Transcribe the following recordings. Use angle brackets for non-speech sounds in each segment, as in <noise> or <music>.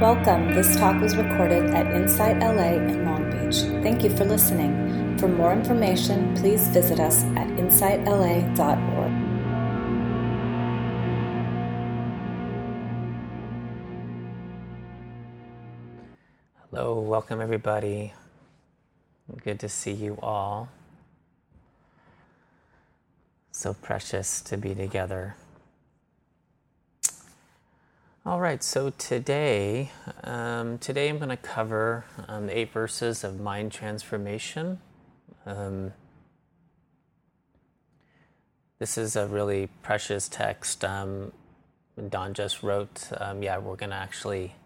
Welcome. This talk was recorded at Insight LA in Long Beach. Thank you for listening. For more information, please visit us at insightla.org. Hello, welcome everybody. Good to see you all. So precious to be together. All right, so today, um, today I'm going to cover um, the eight verses of mind transformation. Um, this is a really precious text. Um, Don just wrote. Um, yeah, we're going to actually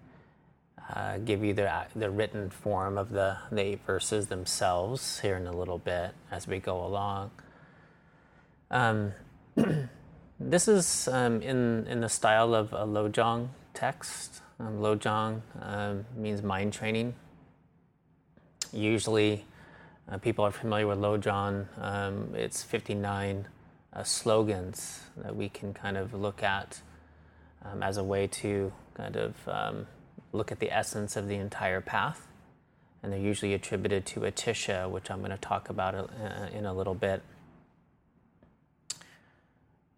uh, give you the the written form of the, the eight verses themselves here in a little bit as we go along. <clears throat> This is um, in, in the style of a Lojong text. Um, Lojong um, means mind training. Usually, uh, people are familiar with Lojong. Um, it's 59 uh, slogans that we can kind of look at um, as a way to kind of um, look at the essence of the entire path. And they're usually attributed to Atisha, which I'm going to talk about uh, in a little bit.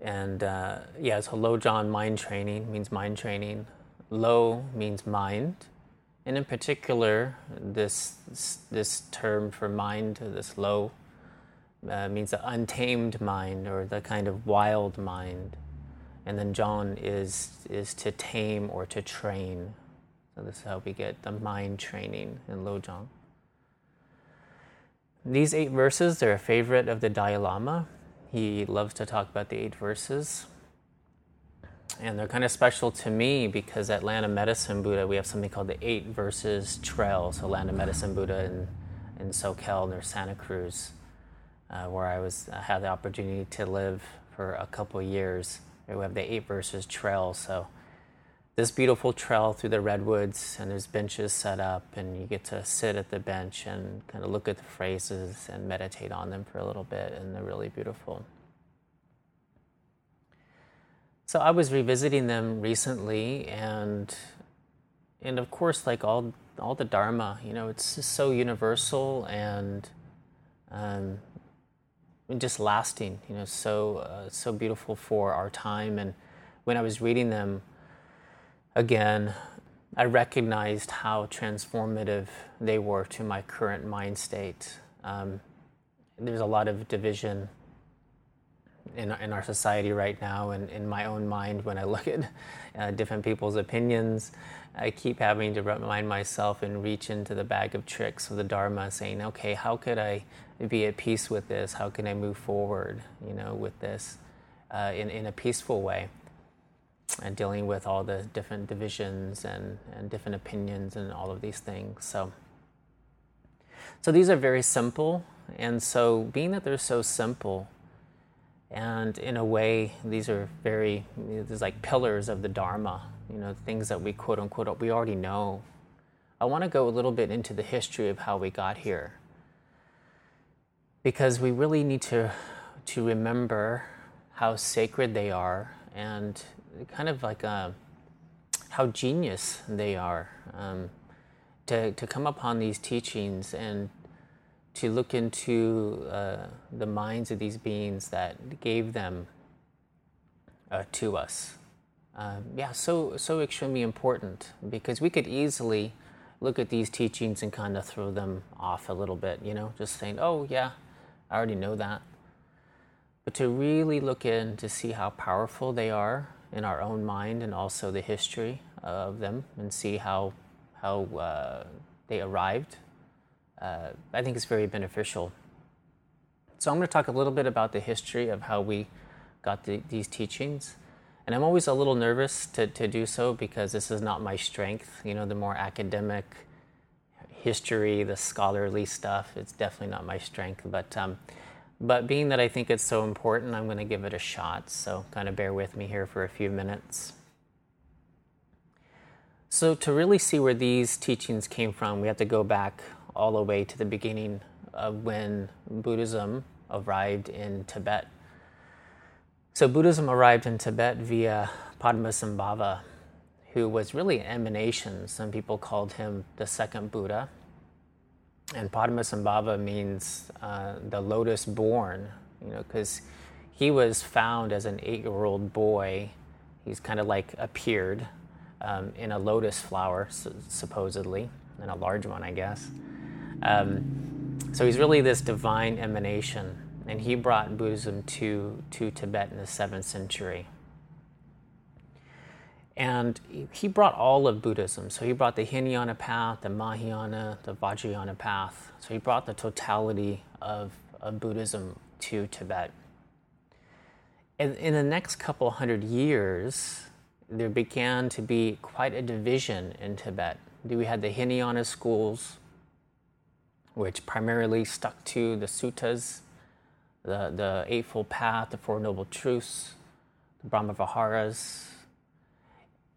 And uh, yeah, so Lojong mind training means mind training. Lo means mind. And in particular, this, this term for mind, this lo, uh, means the untamed mind or the kind of wild mind. And then Jong is, is to tame or to train. So this is how we get the mind training in Lojong. These eight verses, they're a favorite of the Dalai Lama. He loves to talk about the eight verses. And they're kind of special to me because at Land of Medicine Buddha, we have something called the Eight Verses Trail. So, Land of Medicine Buddha in, in Soquel near Santa Cruz, uh, where I was I had the opportunity to live for a couple years. We have the Eight Verses Trail. So, this beautiful trail through the redwoods, and there's benches set up, and you get to sit at the bench and kind of look at the phrases and meditate on them for a little bit, and they're really beautiful. So I was revisiting them recently, and and of course, like all all the Dharma, you know, it's just so universal and um, just lasting. You know, so uh, so beautiful for our time. And when I was reading them again, I recognized how transformative they were to my current mind state. Um, there's a lot of division in, in our society right now and in my own mind when I <laughs> look at uh, different people's opinions. I keep having to remind myself and reach into the bag of tricks of the Dharma, saying, okay, how could I be at peace with this? How can I move forward, you know, with this uh, in, in a peaceful way? And dealing with all the different divisions and, and different opinions and all of these things. So, so these are very simple. And so, being that they're so simple, and in a way, these are very, there's like pillars of the Dharma, you know, things that we quote unquote, we already know. I want to go a little bit into the history of how we got here. Because we really need to, to remember how sacred they are and kind of like a, uh, how genius they are. Um, to, to come upon these teachings and to look into uh, the minds of these beings that gave them uh, to us. Um, yeah, so so extremely important because we could easily look at these teachings and kind of throw them off a little bit, you know, just saying, "Oh yeah, I already know that." But to really look in to see how powerful they are in our own mind and also the history of them, and see how how uh, they arrived uh, I think it's very beneficial. So I'm going to talk a little bit about the history of how we got the, these teachings. And I'm always a little nervous to, to do so because this is not my strength. You know, the more academic history, the scholarly stuff, it's definitely not my strength. But, um, but being that I think it's so important, I'm going to give it a shot. So kind of bear with me here for a few minutes. So, to really see where these teachings came from, we have to go back all the way to the beginning of when Buddhism arrived in Tibet. So, Buddhism arrived in Tibet via Padmasambhava, who was really an emanation. Some people called him the second Buddha. And Padmasambhava means uh, the lotus born, you know, because he was found as an eight year old boy. He's kind of like appeared um, in a lotus flower, supposedly, and a large one, I guess. Um, so he's really this divine emanation, and he brought Buddhism to, to Tibet in the seventh century. And he brought all of Buddhism. So he brought the Hinayana path, the Mahayana, the Vajrayana path. So he brought the totality of, of Buddhism to Tibet. And in the next couple hundred years, there began to be quite a division in Tibet. We had the Hinayana schools, which primarily stuck to the suttas, the, the Eightfold Path, the Four Noble Truths, the Brahmaviharas.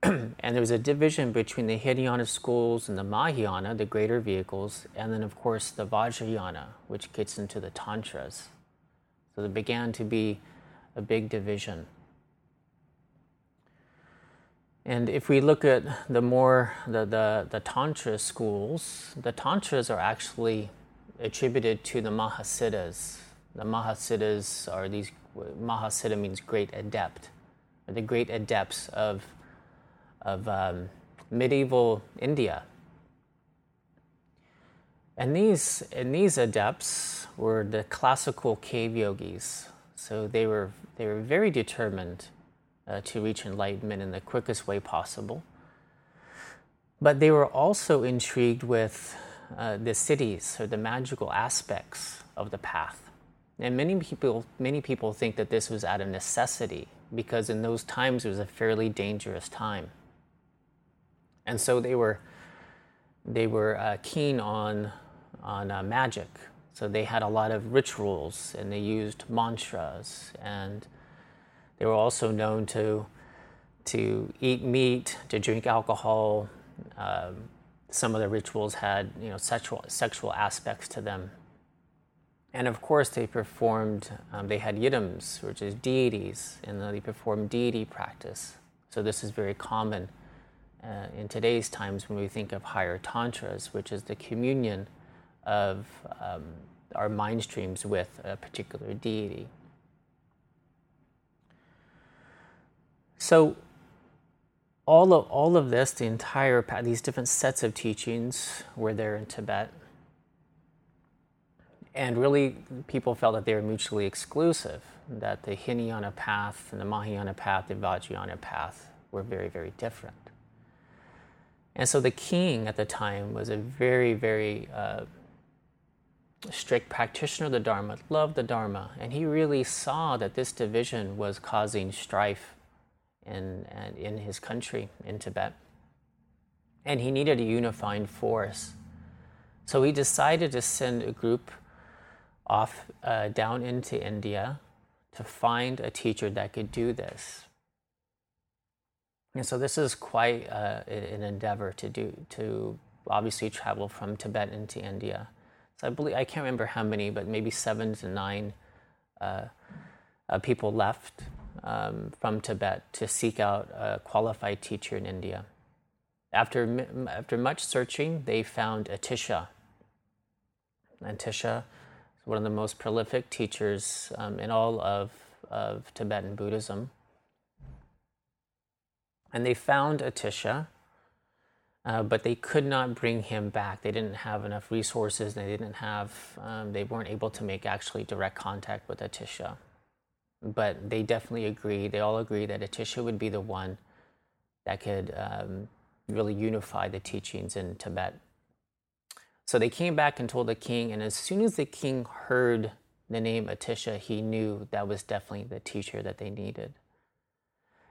<clears throat> and there was a division between the Hinayana schools and the Mahayana, the greater vehicles, and then, of course, the Vajrayana, which gets into the Tantras. So there began to be a big division. And if we look at the more the, the, the Tantra schools, the Tantras are actually attributed to the Mahasiddhas. The Mahasiddhas are these, Mahasiddha means great adept, the great adepts of, of um, medieval India. And these, and these adepts were the classical cave yogis. So they were, they were very determined uh, to reach enlightenment in the quickest way possible. But they were also intrigued with uh, the siddhis or the magical aspects of the path. And many people, many people think that this was out of necessity because in those times it was a fairly dangerous time. And so they were, they were uh, keen on, on uh, magic. So they had a lot of rituals and they used mantras and they were also known to, to eat meat, to drink alcohol. Um, some of the rituals had you know, sexual, sexual aspects to them. And of course, they performed, um, they had yidams, which is deities, and they performed deity practice. So this is very common uh, in today's times when we think of higher tantras, which is the communion of um, our mind streams with a particular deity. So, all of, all of this, the entire, these different sets of teachings were there in Tibet. And really, people felt that they were mutually exclusive, that the Hinayana path and the Mahayana path, the Vajrayana path were very, very different. And so the king at the time was a very, very uh, strict practitioner of the Dharma, loved the Dharma, and he really saw that this division was causing strife in, in his country, in Tibet. And he needed a unifying force. So he decided to send a group off uh, down into India to find a teacher that could do this. And so this is quite uh, an endeavor to do to obviously travel from Tibet into India. So I believe I can't remember how many, but maybe seven to nine uh, uh people left um, from Tibet to seek out a qualified teacher in India. After, after much searching, they found Atisha. Atisha is one of the most prolific teachers um, in all of, of Tibetan Buddhism. And they found Atisha, uh, but they could not bring him back. They didn't have enough resources. They didn't have. Um, they weren't able to make actually direct contact with Atisha but they definitely agree. They all agree that Atisha would be the one that could um, really unify the teachings in Tibet. So they came back and told the king, and as soon as the king heard the name Atisha, he knew that was definitely the teacher that they needed.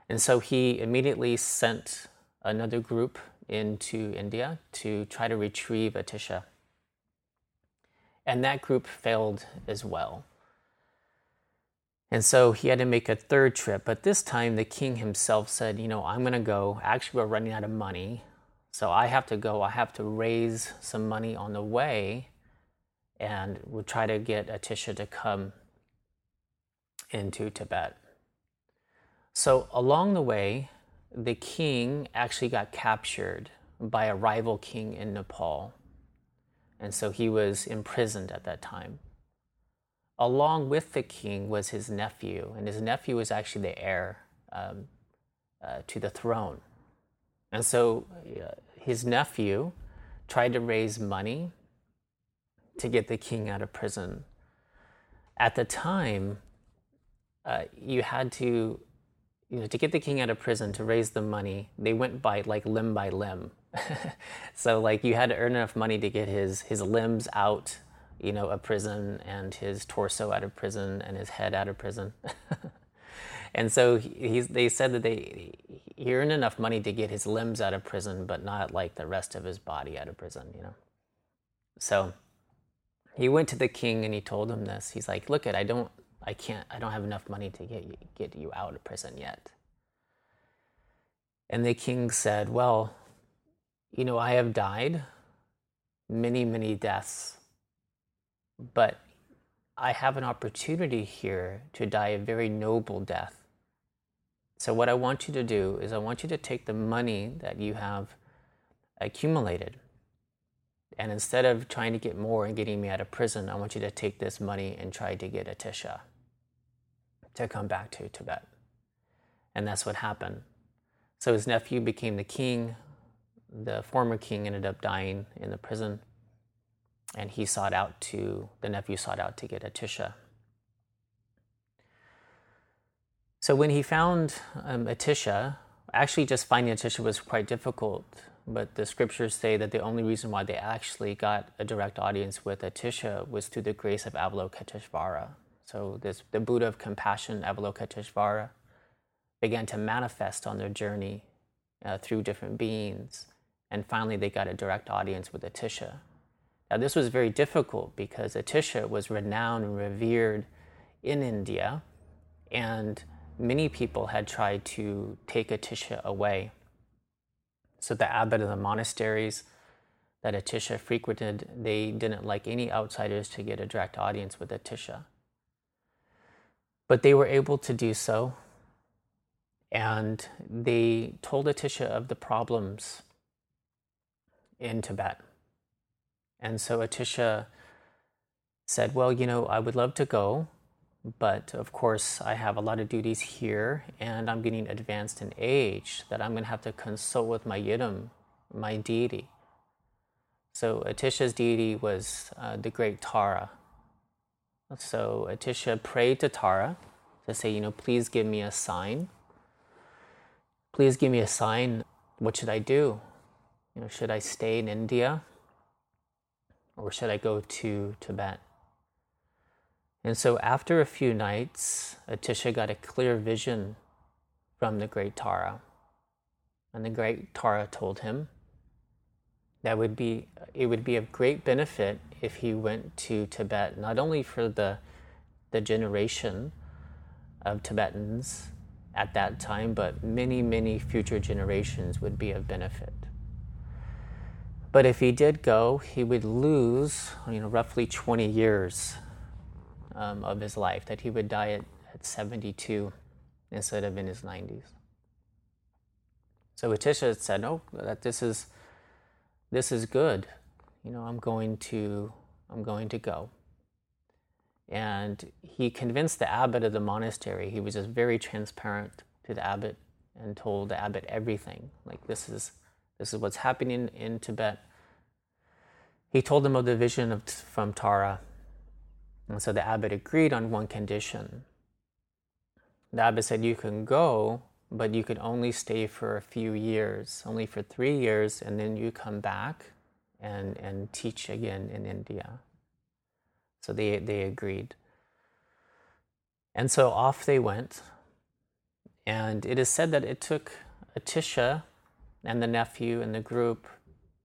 And so he immediately sent another group into India to try to retrieve Atisha. And that group failed as well. And so he had to make a third trip. But this time, the king himself said, You know, I'm going to go. Actually, we're running out of money. So I have to go. I have to raise some money on the way. And we'll try to get Atisha to come into Tibet. So along the way, the king actually got captured by a rival king in Nepal. And so he was imprisoned at that time. Along with the king was his nephew, and his nephew was actually the heir um, uh, to the throne. And so uh, his nephew tried to raise money to get the king out of prison. At the time, uh, you had to, you know, to get the king out of prison to raise the money. They went by like limb by limb. <laughs> so like you had to earn enough money to get his his limbs out, you know, of prison and his torso out of prison and his head out of prison. <laughs> and so he's, they said that they he earned enough money to get his limbs out of prison, but not like the rest of his body out of prison, you know. So he went to the king and he told him this. He's like, "Look, it, I don't, I can't, I don't have enough money to get you, get you out of prison yet." And the king said, "Well, you know, I have died many, many deaths, but I have an opportunity here to die a very noble death. So, what I want you to do is, I want you to take the money that you have accumulated, and instead of trying to get more and getting me out of prison, I want you to take this money and try to get Atisha to come back to Tibet. And that's what happened. So his nephew became the king. The former king ended up dying in the prison. And he sought out to, the nephew sought out to get Atisha. So when he found um, Atisha, actually just finding Atisha was quite difficult but the scriptures say that the only reason why they actually got a direct audience with Atisha was through the grace of Avalokiteshvara. So this, the Buddha of compassion, Avalokiteshvara, began to manifest on their journey uh, through different beings, and finally they got a direct audience with Atisha. Now this was very difficult because Atisha was renowned and revered in India, and many people had tried to take Atisha away so the abbot of the monasteries that Atisha frequented, they didn't like any outsiders to get a direct audience with Atisha. But they were able to do so, and they told Atisha of the problems in Tibet. And so Atisha said, Well, you know, I would love to go, but of course, I have a lot of duties here, and I'm getting advanced in age that I'm going to have to consult with my yidam, my deity. So Atisha's deity was uh, the great Tara. So Atisha prayed to Tara to say, you know, please give me a sign. Please give me a sign. What should I do? You know, should I stay in India or should I go to Tibet? And so, after a few nights, Atisha got a clear vision from the great Tara. And the great Tara told him that would be, it would be of great benefit if he went to Tibet, not only for the, the generation of Tibetans at that time, but many, many future generations would be of benefit. But if he did go, he would lose, you know, roughly 20 years um, of his life, that he would die at, at 72 instead of in his 90s. So Atisha said, "No, that this is this is good. You know, I'm going to I'm going to go." And he convinced the abbot of the monastery. He was just very transparent to the abbot and told the abbot everything. Like this is this is what's happening in Tibet. He told him of the vision of, from Tara and so the abbot agreed on one condition. The abbot said, You can go, but you could only stay for a few years, only for three years, and then you come back and, and teach again in India. So they, they agreed. And so off they went. And it is said that it took Atisha and the nephew and the group,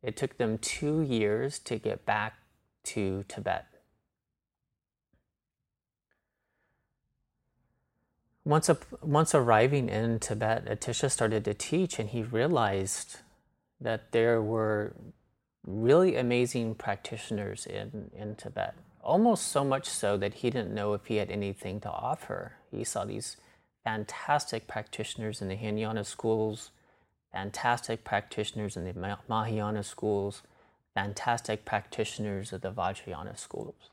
it took them two years to get back to Tibet. once, once arriving in Tibet, Atisha started to teach, and he realized that there were really amazing practitioners in, in Tibet. Almost so much so that he didn't know if he had anything to offer. He saw these fantastic practitioners in the Hinayana schools fantastic practitioners in the Mahayana schools, fantastic practitioners of the Vajrayana schools.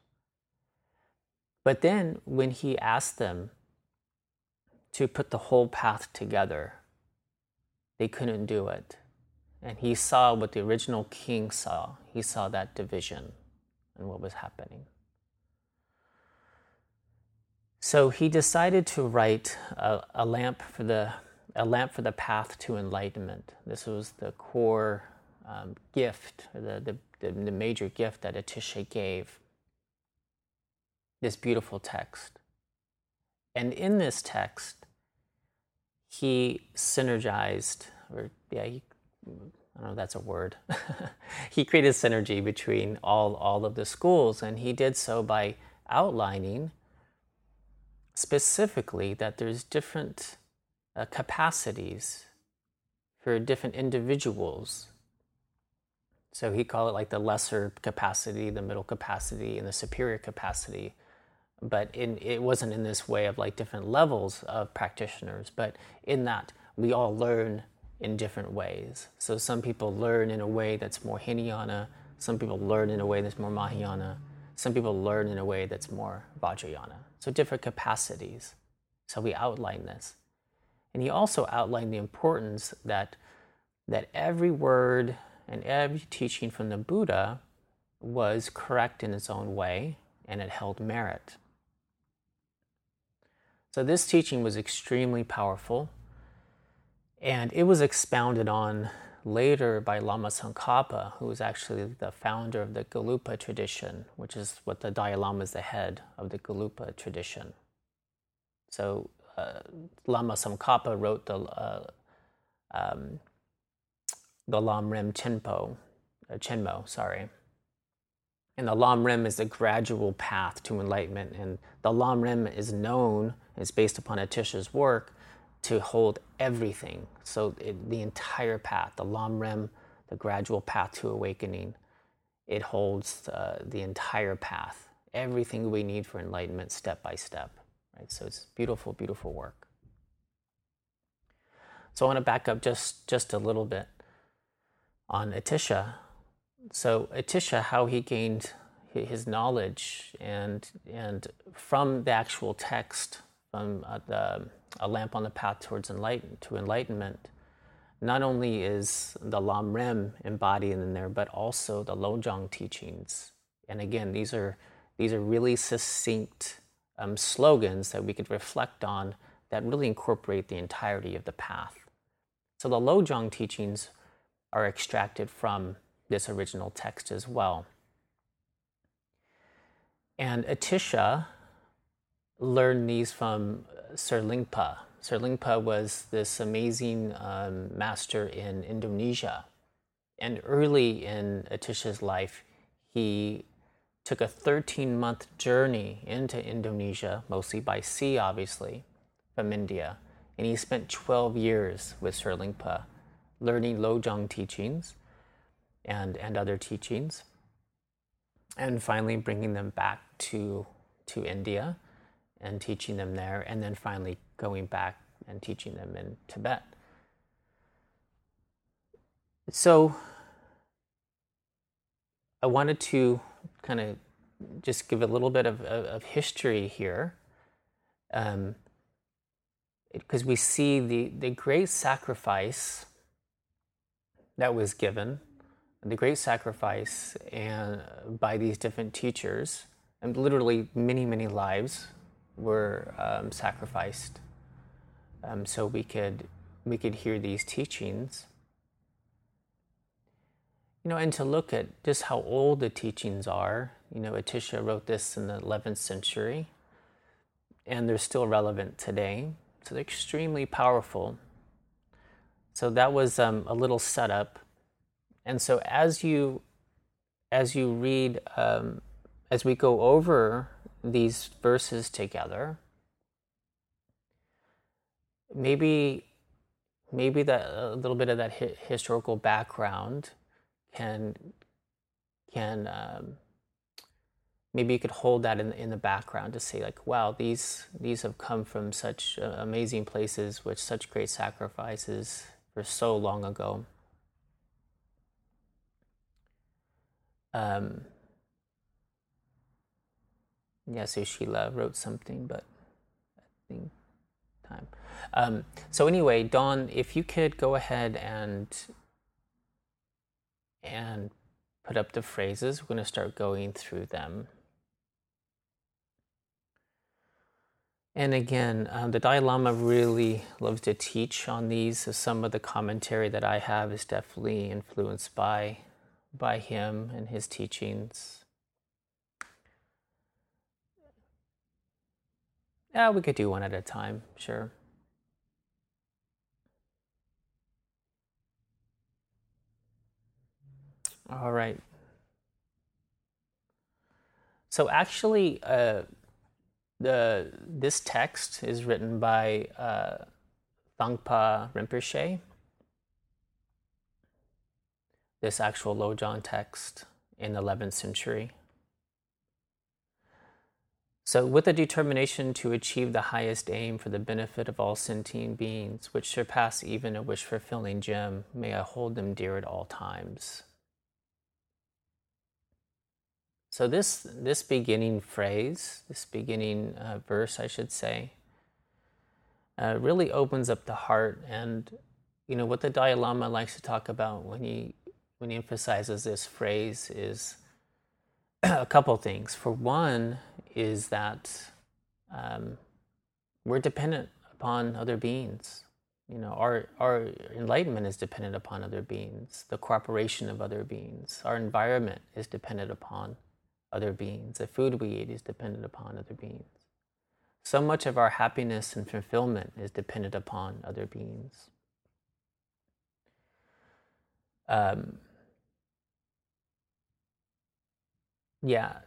But then when he asked them to put the whole path together, they couldn't do it. And he saw what the original king saw. He saw that division and what was happening. So he decided to write a, a, lamp for the a lamp for the path to enlightenment. This was the core um, gift, the, the, the, major gift that Atisha gave. This beautiful text. And in this text, he synergized, or yeah, he, I don't know if that's a word. <laughs> he created synergy between all, all of the schools, and he did so by outlining specifically that there's different uh, capacities for different individuals. So he called it like the lesser capacity, the middle capacity, and the superior capacity. But in, it wasn't in this way of like different levels of practitioners, but in that we all learn in different ways. So some people learn in a way that's more Hinayana, some people learn in a way that's more Mahayana, some people learn in a way that's more Vajrayana. So different capacities. So we outline this. And he also outlined the importance that, that every word and every teaching from the Buddha was correct in its own way and it held merit. So this teaching was extremely powerful and it was expounded on later by Lama Tsongkhapa, who was actually the founder of the Gelugpa tradition, which is what the Dalai Lama is the head of the Gelugpa tradition. So uh, Lama Tsongkhapa wrote the uh, um, the Lam Rim Chenpo, uh, Chenmo, sorry. And the Lam Rim is a gradual path to enlightenment, and the Lam Rim is known, is based upon Atisha's work, to hold everything. So it, the entire path, the Lam Rim, the gradual path to awakening, it holds uh, the entire path, everything we need for enlightenment, step by step. Right. So it's beautiful, beautiful work. So I want to back up just just a little bit on Atisha. So Atisha, how he gained his knowledge and and from the actual text from uh, the a lamp on the path towards enlighten, to enlightenment, not only is the Lam Rim embodied in there, but also the Lojong teachings. And again, these are these are really succinct um, slogans that we could reflect on that really incorporate the entirety of the path. So the Lojong teachings are extracted from this original text as well. And Atisha learned these from Serlingpa. Sir Lingpa was this amazing um, master in Indonesia. And early in Atisha's life, he took a 13 month journey into Indonesia, mostly by sea, obviously, from India. And he spent 12 years with Serlingpa, learning Lojong teachings and, and other teachings, and finally bringing them back to, to India and teaching them there, and then finally going back and teaching them in Tibet. So I wanted to kind of just give a little bit of, of, of history here. Um, because we see the, the great sacrifice that was given, the great sacrifice and by these different teachers, and literally many, many lives were um, sacrificed um, so we could we could hear these teachings. You know and to look at just how old the teachings are you know atisha wrote this in the 11th century and they're still relevant today. So they're extremely powerful. So that was um, a little setup. And so as you as you read um, as we go over these verses together, maybe maybe that a little bit of that hi- historical background can can um, maybe you could hold that in in the background to say like wow these these have come from such uh, amazing places with such great sacrifices for so long ago. Um, yeah, so Sheila wrote something, but I think time. Um, so anyway, Dawn, if you could go ahead and and put up the phrases, we're going to start going through them. And again, um, the Dalai Lama really loves to teach on these. So some of the commentary that I have is definitely influenced by by him and his teachings. Yeah, we could do one at a time, sure. All right. So actually, uh, the this text is written by uh, Thangpa Rinpoche. This actual Lojong text in the 11th century. So, with a determination to achieve the highest aim for the benefit of all sentient beings, which surpass even a wish fulfilling gem, may I hold them dear at all times. So this this beginning phrase, this beginning uh, verse, I should say, uh, really opens up the heart. And you know what the Dalai Lama likes to talk about when he when he emphasizes this phrase is <clears throat> a couple things. For one, is that um, we're dependent upon other beings. You know, our our enlightenment is dependent upon other beings. The cooperation of other beings. Our environment is dependent upon other beings. The food we eat is dependent upon other beings. So much of our happiness and fulfillment is dependent upon other beings. Um, yeah,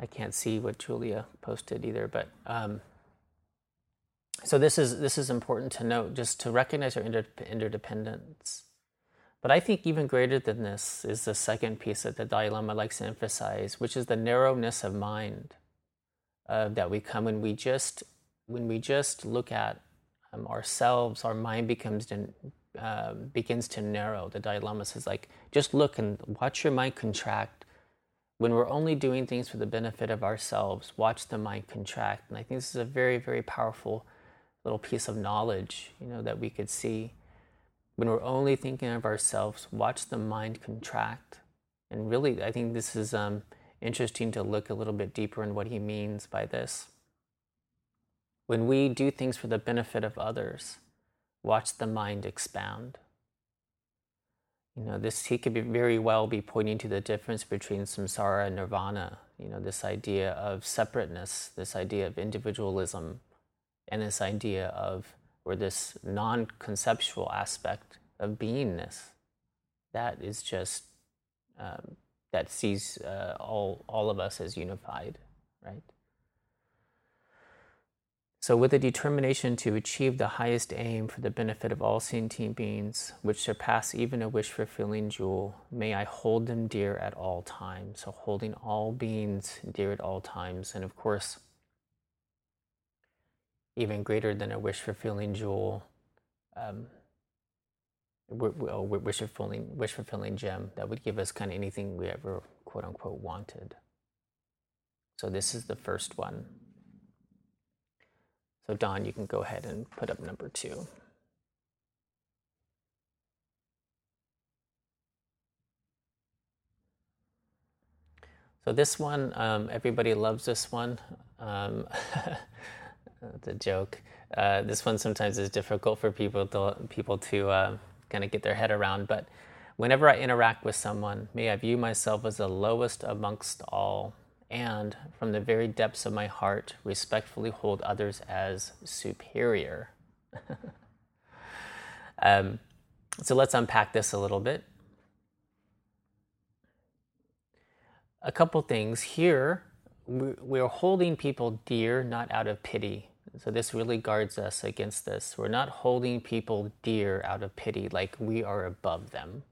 I, can't see what Julia posted either, but um, so this is this is important to note, just to recognize our inter- interdependence. But I think even greater than this is the second piece that the Dalai Lama likes to emphasize, which is the narrowness of mind uh, that we come when we just when we just look at um, ourselves, our mind becomes uh, begins to narrow. The Dalai Lama says, like, just look and watch your mind contract. When we're only doing things for the benefit of ourselves, watch the mind contract. And I think this is a very, very powerful little piece of knowledge, you know, that we could see when we're only thinking of ourselves, watch the mind contract. And really, I think this is um, interesting to look a little bit deeper in what he means by this. When we do things for the benefit of others, watch the mind expand. You know, this he could be very well be pointing to the difference between samsara and nirvana. You know, this idea of separateness, this idea of individualism, and this idea of or this non conceptual aspect of beingness that is just um, that sees uh, all all of us as unified, right? So, with a determination to achieve the highest aim for the benefit of all sentient beings, which surpass even a wish fulfilling jewel, may I hold them dear at all times. So, holding all beings dear at all times. And of course, even greater than a wish fulfilling jewel, um, wish fulfilling wish fulfilling gem that would give us kind of anything we ever quote unquote wanted. So this is the first one. So Don, you can go ahead and put up number two. So this one, um, everybody loves this one. Um, <laughs> It's a joke. Uh, this one sometimes is difficult for people to people to uh, kind of get their head around. But whenever I interact with someone, may I view myself as the lowest amongst all, and from the very depths of my heart, respectfully hold others as superior. <laughs> um, so let's unpack this a little bit. A couple things here. We're holding people dear not out of pity so this really guards us against this. We're not holding people dear out of pity, like we are above them,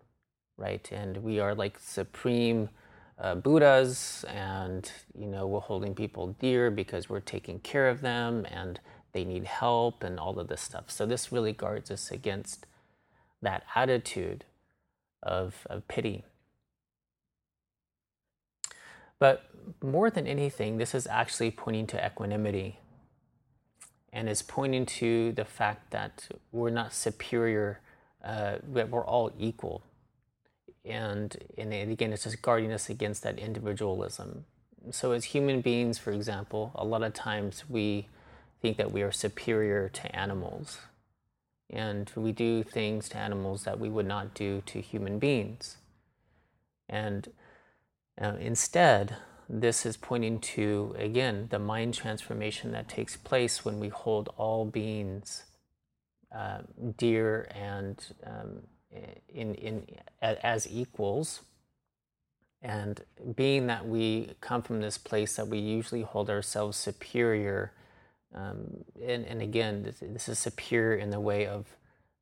right? And we are like supreme uh, Buddhas, and you know we're holding people dear because we're taking care of them, and they need help and all of this stuff. So this really guards us against that attitude of, of pity. But more than anything, this is actually pointing to equanimity and is pointing to the fact that we're not superior, uh, that we're all equal. And, and again, it's just guarding us against that individualism. So, as human beings, for example, a lot of times we think that we are superior to animals. And we do things to animals that we would not do to human beings. And uh, instead, this is pointing to, again, the mind transformation that takes place when we hold all beings uh, dear and um, in, in, as equals. And being that we come from this place that we usually hold ourselves superior um, and, and, again, this, is superior in the way of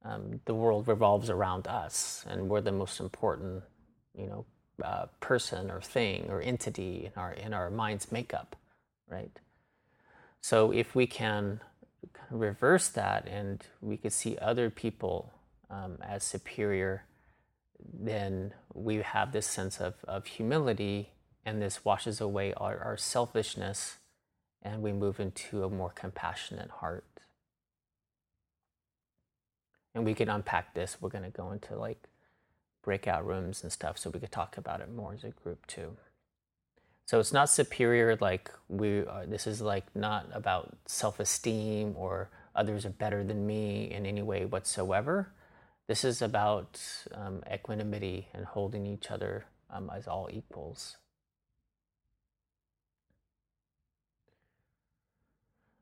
um, the world revolves around us, and we're the most important, you know, uh, person or thing or entity in our in our mind's makeup, right? So if we can reverse that and we could see other people um, as superior, then we have this sense of, of humility, and this washes away our, our selfishness and we move into a more compassionate heart. And we can unpack this. We're going to go into like breakout rooms and stuff so we could talk about it more as a group too. So it's not superior like we are, this is like not about self-esteem or others are better than me in any way whatsoever. This is about um, equanimity and holding each other um, as all equals.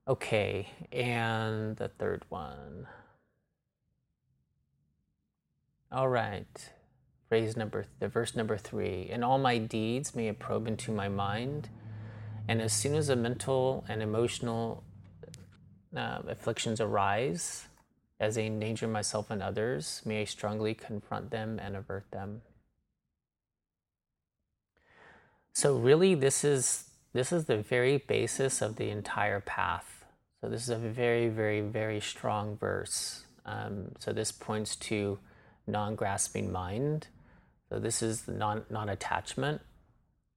Okay, and the third one. All right, phrase number, the verse number three. In all my deeds may it probe into my mind, and as soon as the mental and emotional uh, afflictions arise, as I endanger myself and others, may I strongly confront them and avert them. So really, this is this is the very basis of the entire path so this is a very, very, very strong verse. Um, so this points to non-grasping mind. So this is non non-attachment.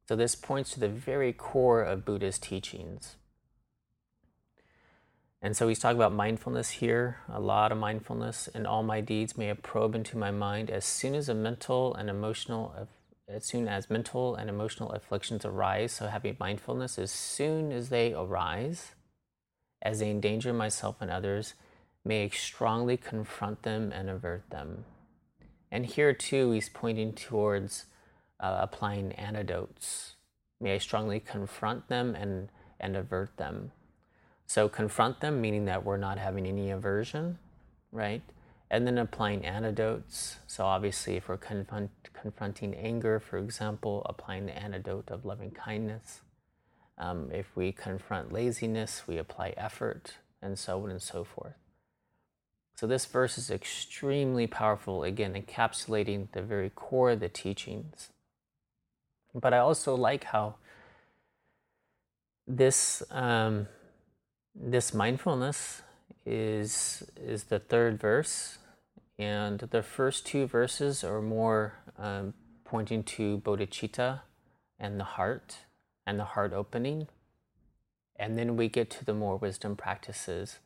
So this points to the very core of Buddha's teachings. And so he's talking about mindfulness here, a lot of mindfulness. and all my deeds may I probe into my mind as soon as a mental and emotional, as soon as mental and emotional afflictions arise. So having mindfulness as soon as they arise as they endanger myself and others, may I strongly confront them and avert them. And here too, he's pointing towards uh, applying antidotes. May I strongly confront them and, and avert them. So, confront them, meaning that we're not having any aversion, right? And then applying antidotes. So, obviously, if we're confront, confronting anger, for example, applying the antidote of loving kindness. Um, if we confront laziness, we apply effort, and so on and so forth. So, this verse is extremely powerful, again, encapsulating the very core of the teachings. But I also like how this, um, this mindfulness is, is the third verse, and the first two verses are more um, pointing to bodhicitta and the heart and the heart opening. And then we get to the more wisdom practices.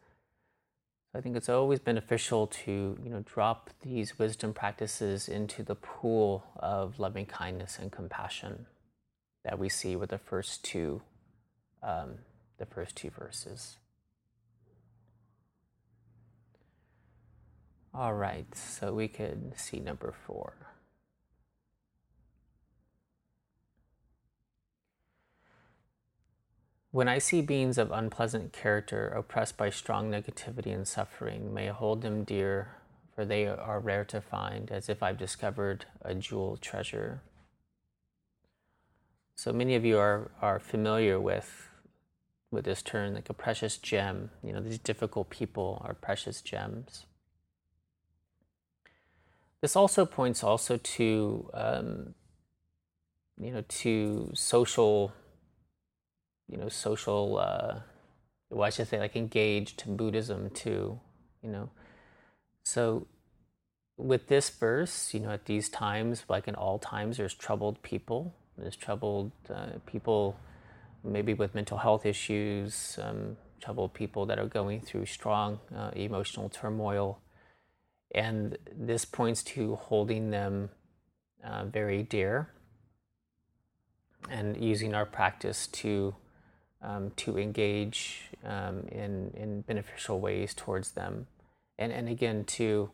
I think it's always beneficial to you know drop these wisdom practices into the pool of loving kindness and compassion that we see with the first two um, the first two verses. All right, so we could see number four. When I see beings of unpleasant character oppressed by strong negativity and suffering, may I hold them dear, for they are rare to find, as if I've discovered a jewel treasure. So many of you are, are familiar with, with this term, like a precious gem. You know, these difficult people are precious gems. This also points also to, um, you know, to social you know social uh, well, I should say like engaged Buddhism too, you know. So with this verse, you know, at these times, like in all times, there's troubled people. There's troubled uh, people, maybe with mental health issues, um, troubled people that are going through strong uh, emotional turmoil. And this points to holding them uh, very dear and using our practice to um, to engage um, in in beneficial ways towards them, and and again to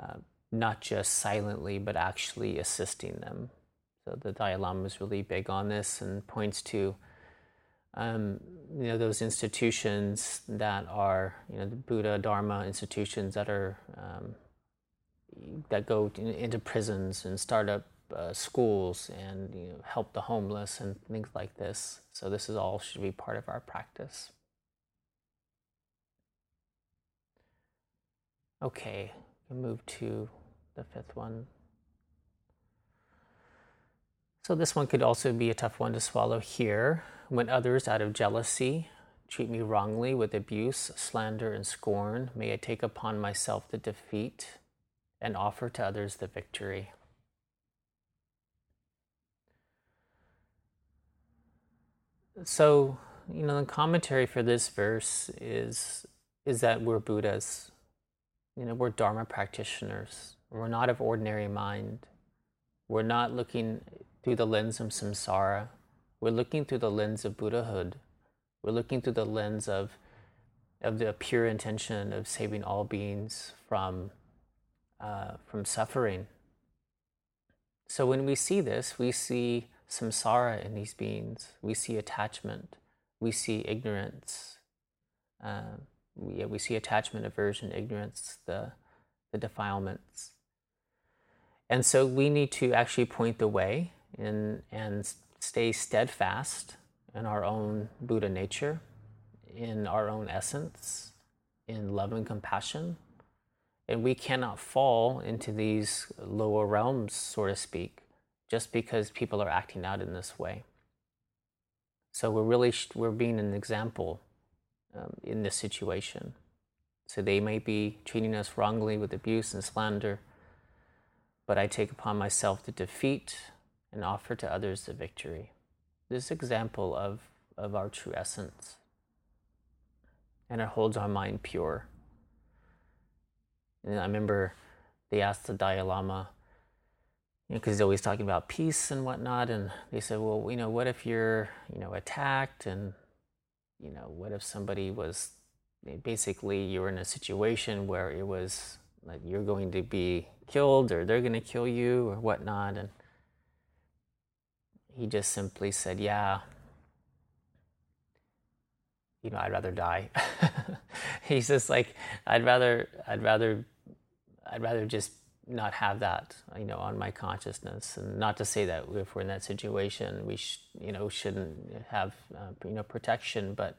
uh, not just silently but actually assisting them. So the Dalai Lama is really big on this and points to um, you know those institutions that are you know the Buddha Dharma institutions that are um, that go into prisons and start up uh, schools and you know, help the homeless and things like this. So this is all should be part of our practice. Okay, we move to the fifth one. So this one could also be a tough one to swallow here. When others, out of jealousy, treat me wrongly with abuse, slander, and scorn, may I take upon myself the defeat and offer to others the victory. So, you know, the commentary for this verse is is that we're Buddhas. You know, we're Dharma practitioners. We're not of ordinary mind. We're not looking through the lens of samsara. We're looking through the lens of Buddhahood. We're looking through the lens of of the pure intention of saving all beings from uh, from suffering. So when we see this, we see samsara in these beings. We see attachment. We see ignorance. Uh, we, we see attachment, aversion, ignorance, the, the defilements. And so we need to actually point the way in, and stay steadfast in our own Buddha nature, in our own essence, in love and compassion. And we cannot fall into these lower realms, so to speak, just because people are acting out in this way. So we're really we're being an example um, in this situation. So they may be treating us wrongly with abuse and slander, but I take upon myself the defeat and offer to others the victory. This example of, of our true essence. And it holds our mind pure. And I remember they asked the Dalai Lama, you know, because he's always talking about peace and whatnot. And they said, well, you know, what if you're, you know, attacked and, you know, what if somebody was basically you were in a situation where it was like you're going to be killed or they're going to kill you or whatnot. And he just simply said, yeah, you know, I'd rather die. <laughs> He's just like, I'd rather, I'd rather, I'd rather just not have that, you know, on my consciousness. And not to say that if we're in that situation, we, sh- you know, shouldn't have, uh, you know, protection. But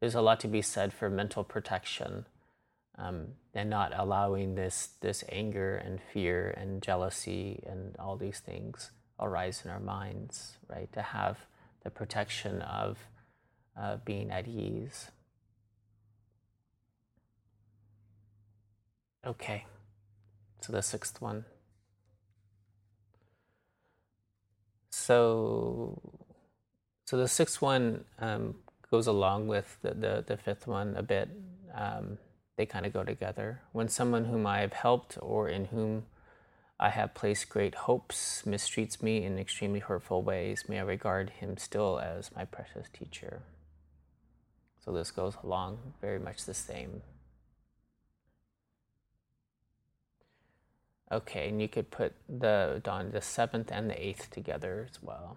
there's a lot to be said for mental protection, um, and not allowing this this anger and fear and jealousy and all these things arise in our minds. Right, to have the protection of uh, being at ease. Okay. So the sixth one. So, so the sixth one um, goes along with the, the, the, fifth one a bit. Um, they kind of go together. When someone whom I have helped or in whom I have placed great hopes mistreats me in extremely hurtful ways, may I regard him still as my precious teacher. So this goes along very much the same. Okay, and you could put the dawn, the seventh and the eighth together as well.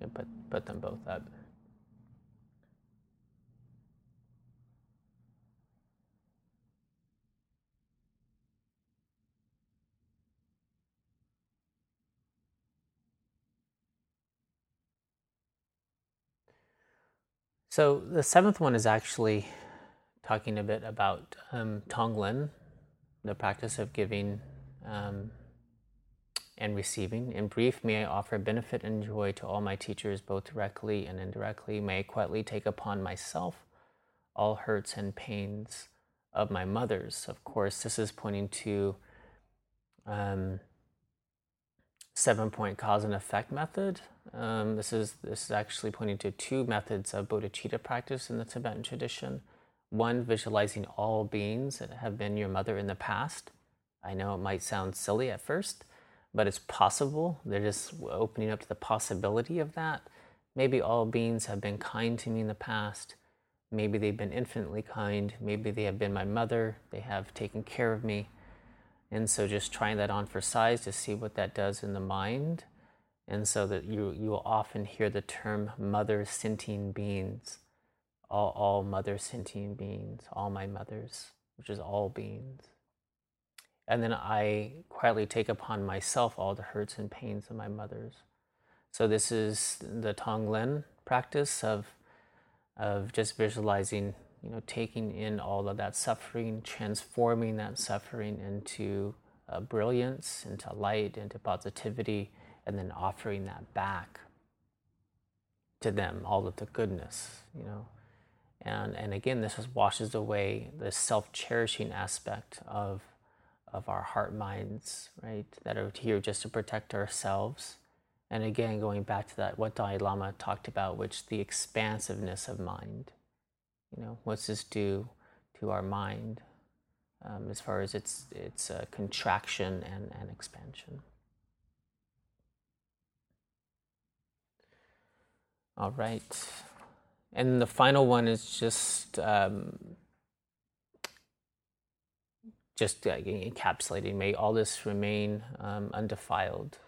You can put put them both up. So the seventh one is actually talking a bit about um, Tonglen, the practice of giving um, and receiving. In brief, may I offer benefit and joy to all my teachers, both directly and indirectly. May I quietly take upon myself all hurts and pains of my mother's. Of course, this is pointing to um, seven point cause and effect method. Um, this is this is actually pointing to two methods of bodhicitta practice in the Tibetan tradition. One, visualizing all beings that have been your mother in the past. I know it might sound silly at first, but it's possible. They're just opening up to the possibility of that. Maybe all beings have been kind to me in the past. Maybe they've been infinitely kind. Maybe they have been my mother. They have taken care of me. And so just trying that on for size to see what that does in the mind. And so that you, you will often hear the term mother sentient beings, all, all mother sentient beings, all my mothers, which is all beings. And then I quietly take upon myself all the hurts and pains of my mothers. So this is the Tonglen practice of of just visualizing, you know, taking in all of that suffering, transforming that suffering into uh, brilliance, into light, into positivity, and then offering that back to them, all of the goodness, you know. And, and again, this just washes away the self cherishing aspect of, of our heart minds, right? That are here just to protect ourselves and again, going back to that, what Dalai Lama talked about, which the expansiveness of mind. You know, what's this do to our mind um, as far as its its uh, contraction and, and expansion? All right, and the final one is just um, just uh, encapsulating. May all this remain um, undefiled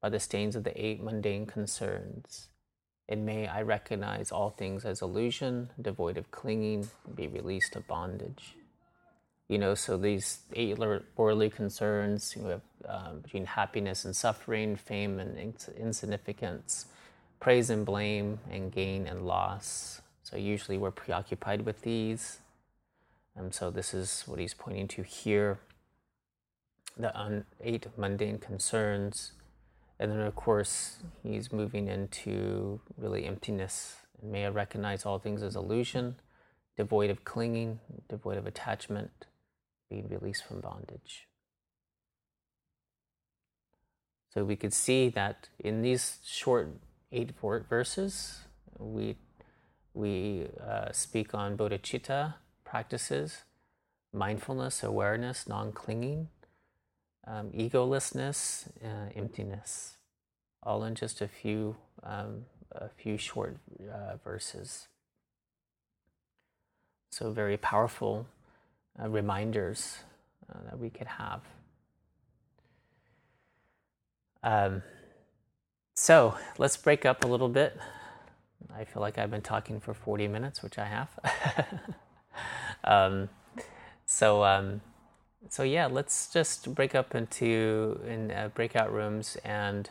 by the stains of the eight mundane concerns. In may I recognize all things as illusion, devoid of clinging, be released of bondage. You know, so these eight worldly concerns you have, um, between happiness and suffering, fame and ins- insignificance, praise and blame, and gain and loss. So usually we're preoccupied with these. And so this is what he's pointing to here. The un- eight mundane concerns and then, of course, he's moving into really emptiness. May I recognize all things as illusion, devoid of clinging, devoid of attachment, being released from bondage. So we could see that in these short eight verses, we, we uh, speak on bodhicitta practices, mindfulness, awareness, non clinging um, egolessness, uh, emptiness, all in just a few um, a few short uh, verses. So very powerful uh, reminders uh, that we could have. Um, so let's break up a little bit. I feel like I've been talking for 40 minutes, which I have. <laughs> um, so um, so yeah, let's just break up into in uh, breakout rooms and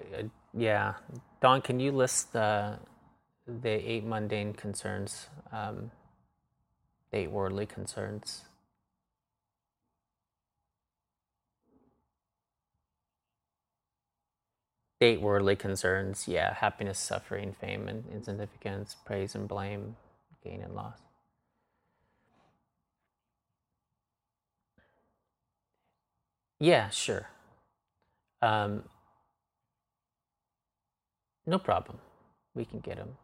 uh, yeah, Don, can you list the the eight mundane concerns, um, eight worldly concerns? Eight worldly concerns, yeah, happiness, suffering, fame, and insignificance, praise and blame, gain and loss. Yeah, sure. Um, no problem. We can get them.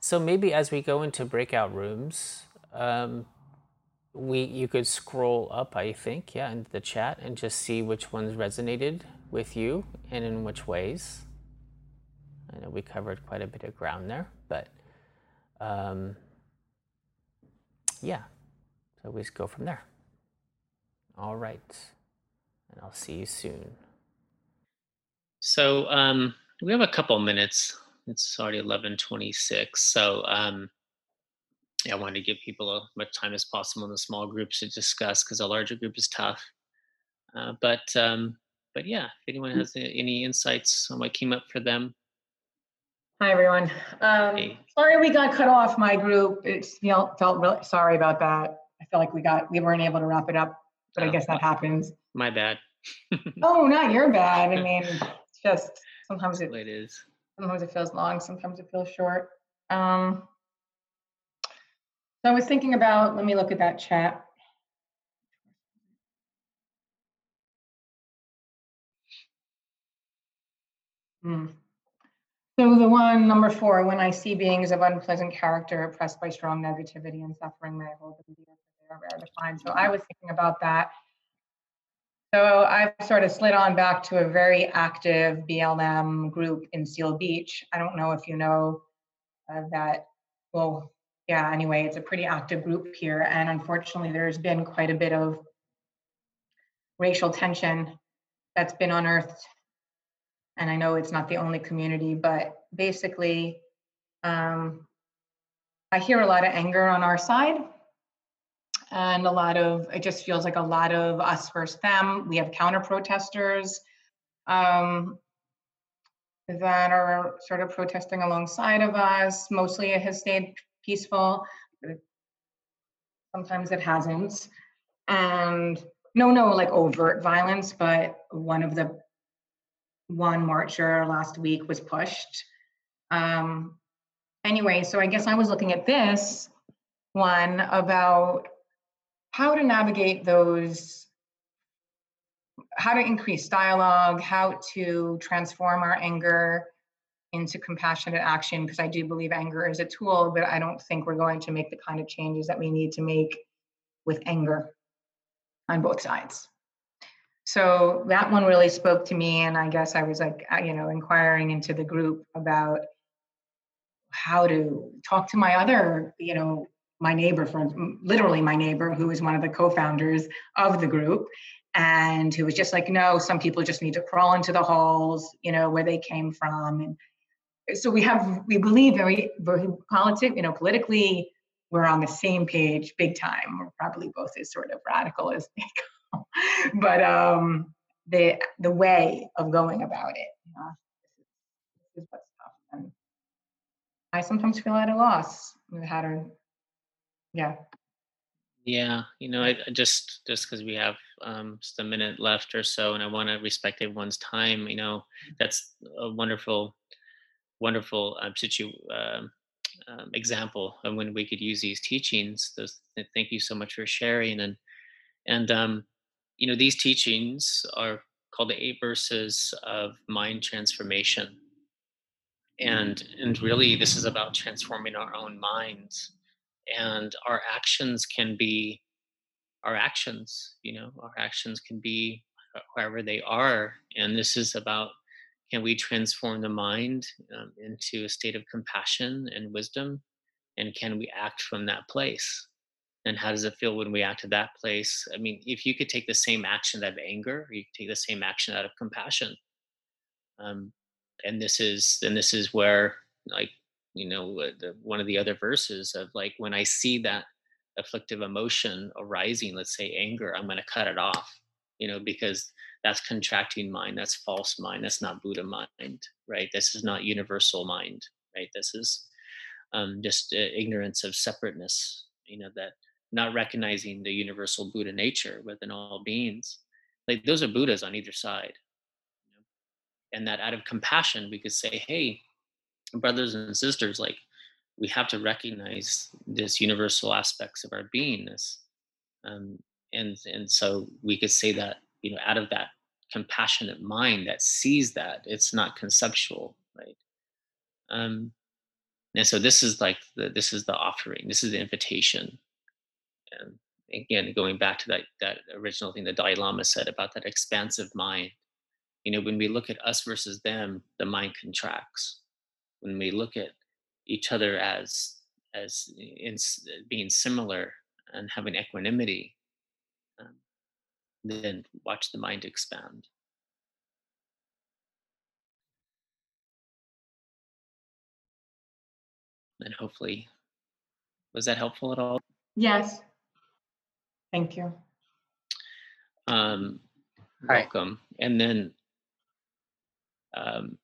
So maybe as we go into breakout rooms, um, we you could scroll up, I think, yeah, into the chat and just see which ones resonated with you and in which ways. I know we covered quite a bit of ground there, but um, yeah, so we just go from there. All right and I'll see you soon. So um, we have a couple minutes. It's already eleven twenty-six. So um, yeah, I wanted to give people as much time as possible in the small groups to discuss because a larger group is tough. Uh, but um, but yeah, if anyone has any insights on what came up for them. Hi everyone. Um, hey. Sorry we got cut off my group. It you know felt really sorry about that. I feel like we got we weren't able to wrap it up but I oh, guess that happens. My bad. <laughs> oh, not your bad. I mean, it's just sometimes it, it is. Sometimes it feels long, sometimes it feels short. Um, so I was thinking about, let me look at that chat. Hmm. So the one, number four, when I see beings of unpleasant character oppressed by strong negativity and suffering, may I hold them dear, they are rare to find. So I was thinking about that. So I've sort of slid on back to a very active BLM group in Seal Beach. I don't know if you know uh, that. Well, yeah, anyway, it's a pretty active group here. And unfortunately, there's been quite a bit of racial tension that's been unearthed and I know it's not the only community, but basically, um, I hear a lot of anger on our side, and a lot of it just feels like a lot of us versus them. We have counter protesters um, that are sort of protesting alongside of us. Mostly, it has stayed peaceful. Sometimes it hasn't, and no, no, like overt violence, but one of the one marcher last week was pushed. Um, anyway, so I guess I was looking at this one about how to navigate those, how to increase dialogue, how to transform our anger into compassionate action, because I do believe anger is a tool, but I don't think we're going to make the kind of changes that we need to make with anger on both sides. So that one really spoke to me and i guess i was like uh, you know inquiring into the group about how to talk to my other you know my neighbor from literally my neighbor who is one of the co-founders of the group and who was just like no some people just need to crawl into the halls you know where they came from and so we have we believe very very politic you know politically we're on the same page big time we're probably both as sort of radical as they <laughs> but um, the the way of going about it, you know, this is, what's tough. And I sometimes feel at a loss how to, yeah. Yeah, you know, I, just just because we have um, just a minute left or so, and I want to respect everyone's time. You know, that's a wonderful, wonderful um, situ um, um, example of when we could use these teachings. Those, thank you so much for sharing, and and um, you know, these teachings are called the eight verses of mind transformation. And, and really, this is about transforming our own minds. And our actions can be our actions, you know, our actions can be wherever they are. And this is about can we transform the mind um, into a state of compassion and wisdom? And can we act from that place? and how does it feel when we act to that place i mean if you could take the same action out of anger you could take the same action out of compassion um, and this is and this is where like you know the, one of the other verses of like when i see that afflictive emotion arising let's say anger i'm going to cut it off you know because that's contracting mind that's false mind that's not buddha mind right this is not universal mind right this is um, just uh, ignorance of separateness you know that not recognizing the universal Buddha nature within all beings. Like those are Buddhas on either side. You know? And that out of compassion, we could say, hey, brothers and sisters, like we have to recognize this universal aspects of our beingness. Um, and and so we could say that, you know, out of that compassionate mind that sees that, it's not conceptual, right? Um, and so this is like the, this is the offering, this is the invitation and again, going back to that that original thing the Dalai Lama said about that expansive mind. You know, when we look at us versus them, the mind contracts. When we look at each other as as in, being similar and having equanimity, um, then watch the mind expand. And hopefully, was that helpful at all? Yes. Thank you. Um, welcome. And then, um,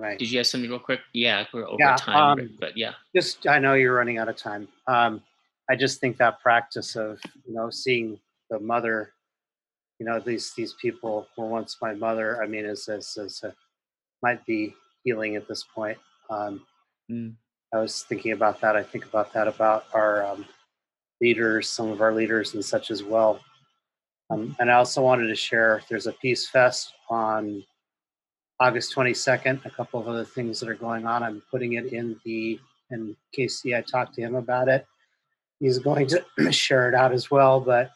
right. did you have something real quick? Yeah, we're over yeah, time, um, but yeah. Just, I know you're running out of time. Um, I just think that practice of, you know, seeing the mother. You know, these these people were once my mother. I mean, is as, as a, might be healing at this point. Um, mm. I was thinking about that. I think about that about our um, leaders, some of our leaders, and such as well. Um, and I also wanted to share. There's a Peace Fest on August 22nd. A couple of other things that are going on. I'm putting it in the. And Casey, I talked to him about it. He's going to <clears throat> share it out as well. But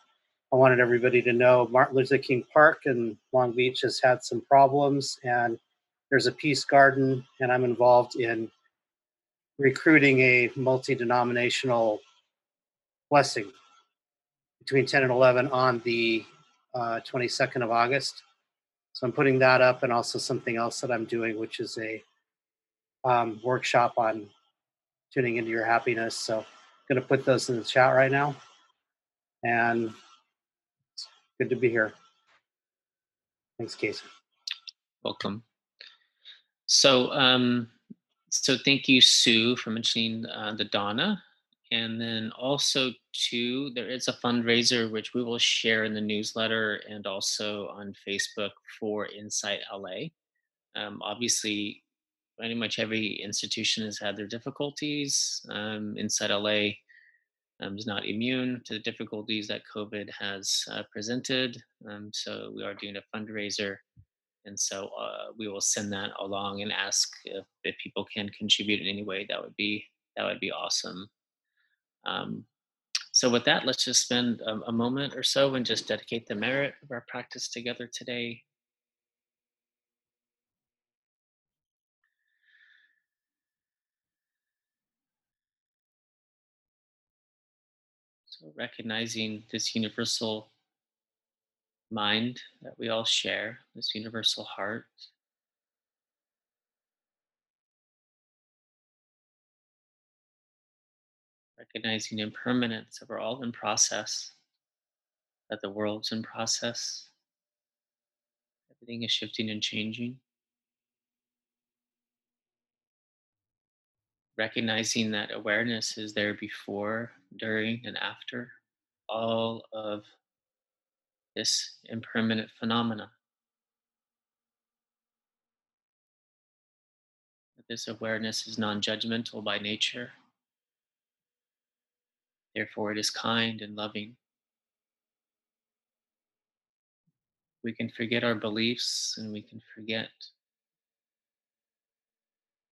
I wanted everybody to know Martin Luther King Park in Long Beach has had some problems, and there's a peace garden, and I'm involved in recruiting a multi-denominational blessing between 10 and 11 on the uh, 22nd of August. So I'm putting that up and also something else that I'm doing, which is a um, workshop on tuning into your happiness. So I'm going to put those in the chat right now. And it's good to be here. Thanks, Casey. Welcome. So, um, so thank you, Sue, for mentioning uh, the dana. And then also, too, there is a fundraiser which we will share in the newsletter and also on Facebook for Insight LA. Um, obviously, pretty much every institution has had their difficulties. Um, Insight LA um, is not immune to the difficulties that COVID has uh, presented. Um, so we are doing a fundraiser and so uh, we will send that along and ask if, if, people can contribute in any way that would be that would be awesome um, so with that let's just spend a, a moment or so and just dedicate the merit of our practice together today so recognizing this universal mind that we all share, this universal heart. Recognizing impermanence that we're all in process, that the world's in process, everything is shifting and changing. Recognizing that awareness is there before, during, and after all of this impermanent phenomena. That this awareness is non judgmental by nature. Therefore, it is kind and loving. We can forget our beliefs and we can forget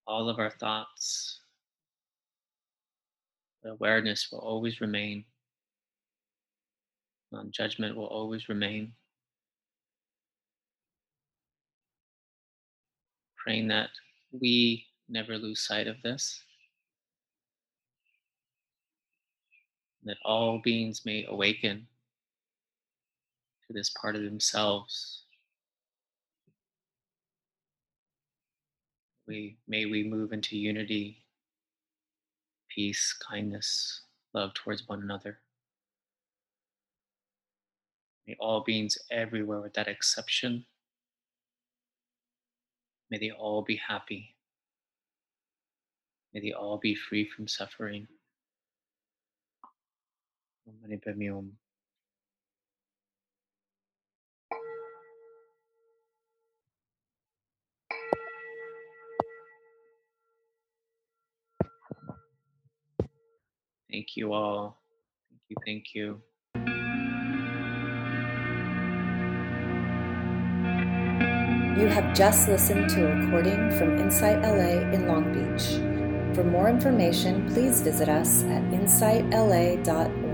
all of our thoughts. The awareness will always remain. Non judgment will always remain. Praying that we never lose sight of this, that all beings may awaken to this part of themselves. We, may we move into unity, peace, kindness, love towards one another. May all beings everywhere, without exception, may they all be happy. May they all be free from suffering. Thank you all. Thank you. Thank you. You have just listened to a recording from Insight LA in Long Beach. For more information, please visit us at insightla.org.